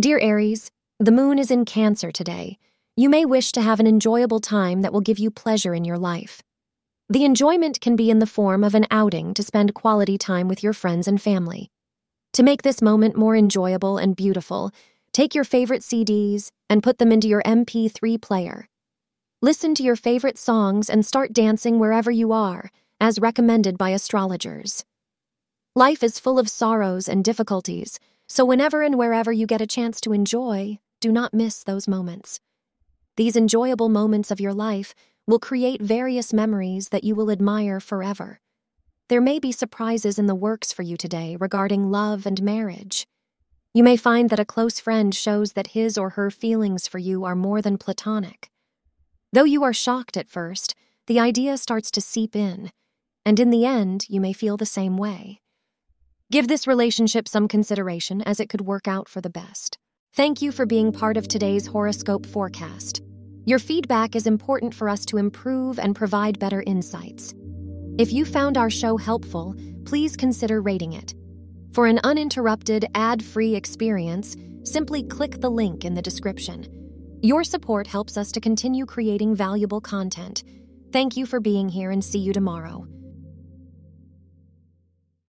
Dear Aries, the moon is in Cancer today. You may wish to have an enjoyable time that will give you pleasure in your life. The enjoyment can be in the form of an outing to spend quality time with your friends and family. To make this moment more enjoyable and beautiful, take your favorite CDs and put them into your MP3 player. Listen to your favorite songs and start dancing wherever you are, as recommended by astrologers. Life is full of sorrows and difficulties, so whenever and wherever you get a chance to enjoy, do not miss those moments. These enjoyable moments of your life will create various memories that you will admire forever. There may be surprises in the works for you today regarding love and marriage. You may find that a close friend shows that his or her feelings for you are more than platonic. Though you are shocked at first, the idea starts to seep in, and in the end, you may feel the same way. Give this relationship some consideration as it could work out for the best. Thank you for being part of today's horoscope forecast. Your feedback is important for us to improve and provide better insights. If you found our show helpful, please consider rating it. For an uninterrupted, ad free experience, simply click the link in the description. Your support helps us to continue creating valuable content. Thank you for being here and see you tomorrow.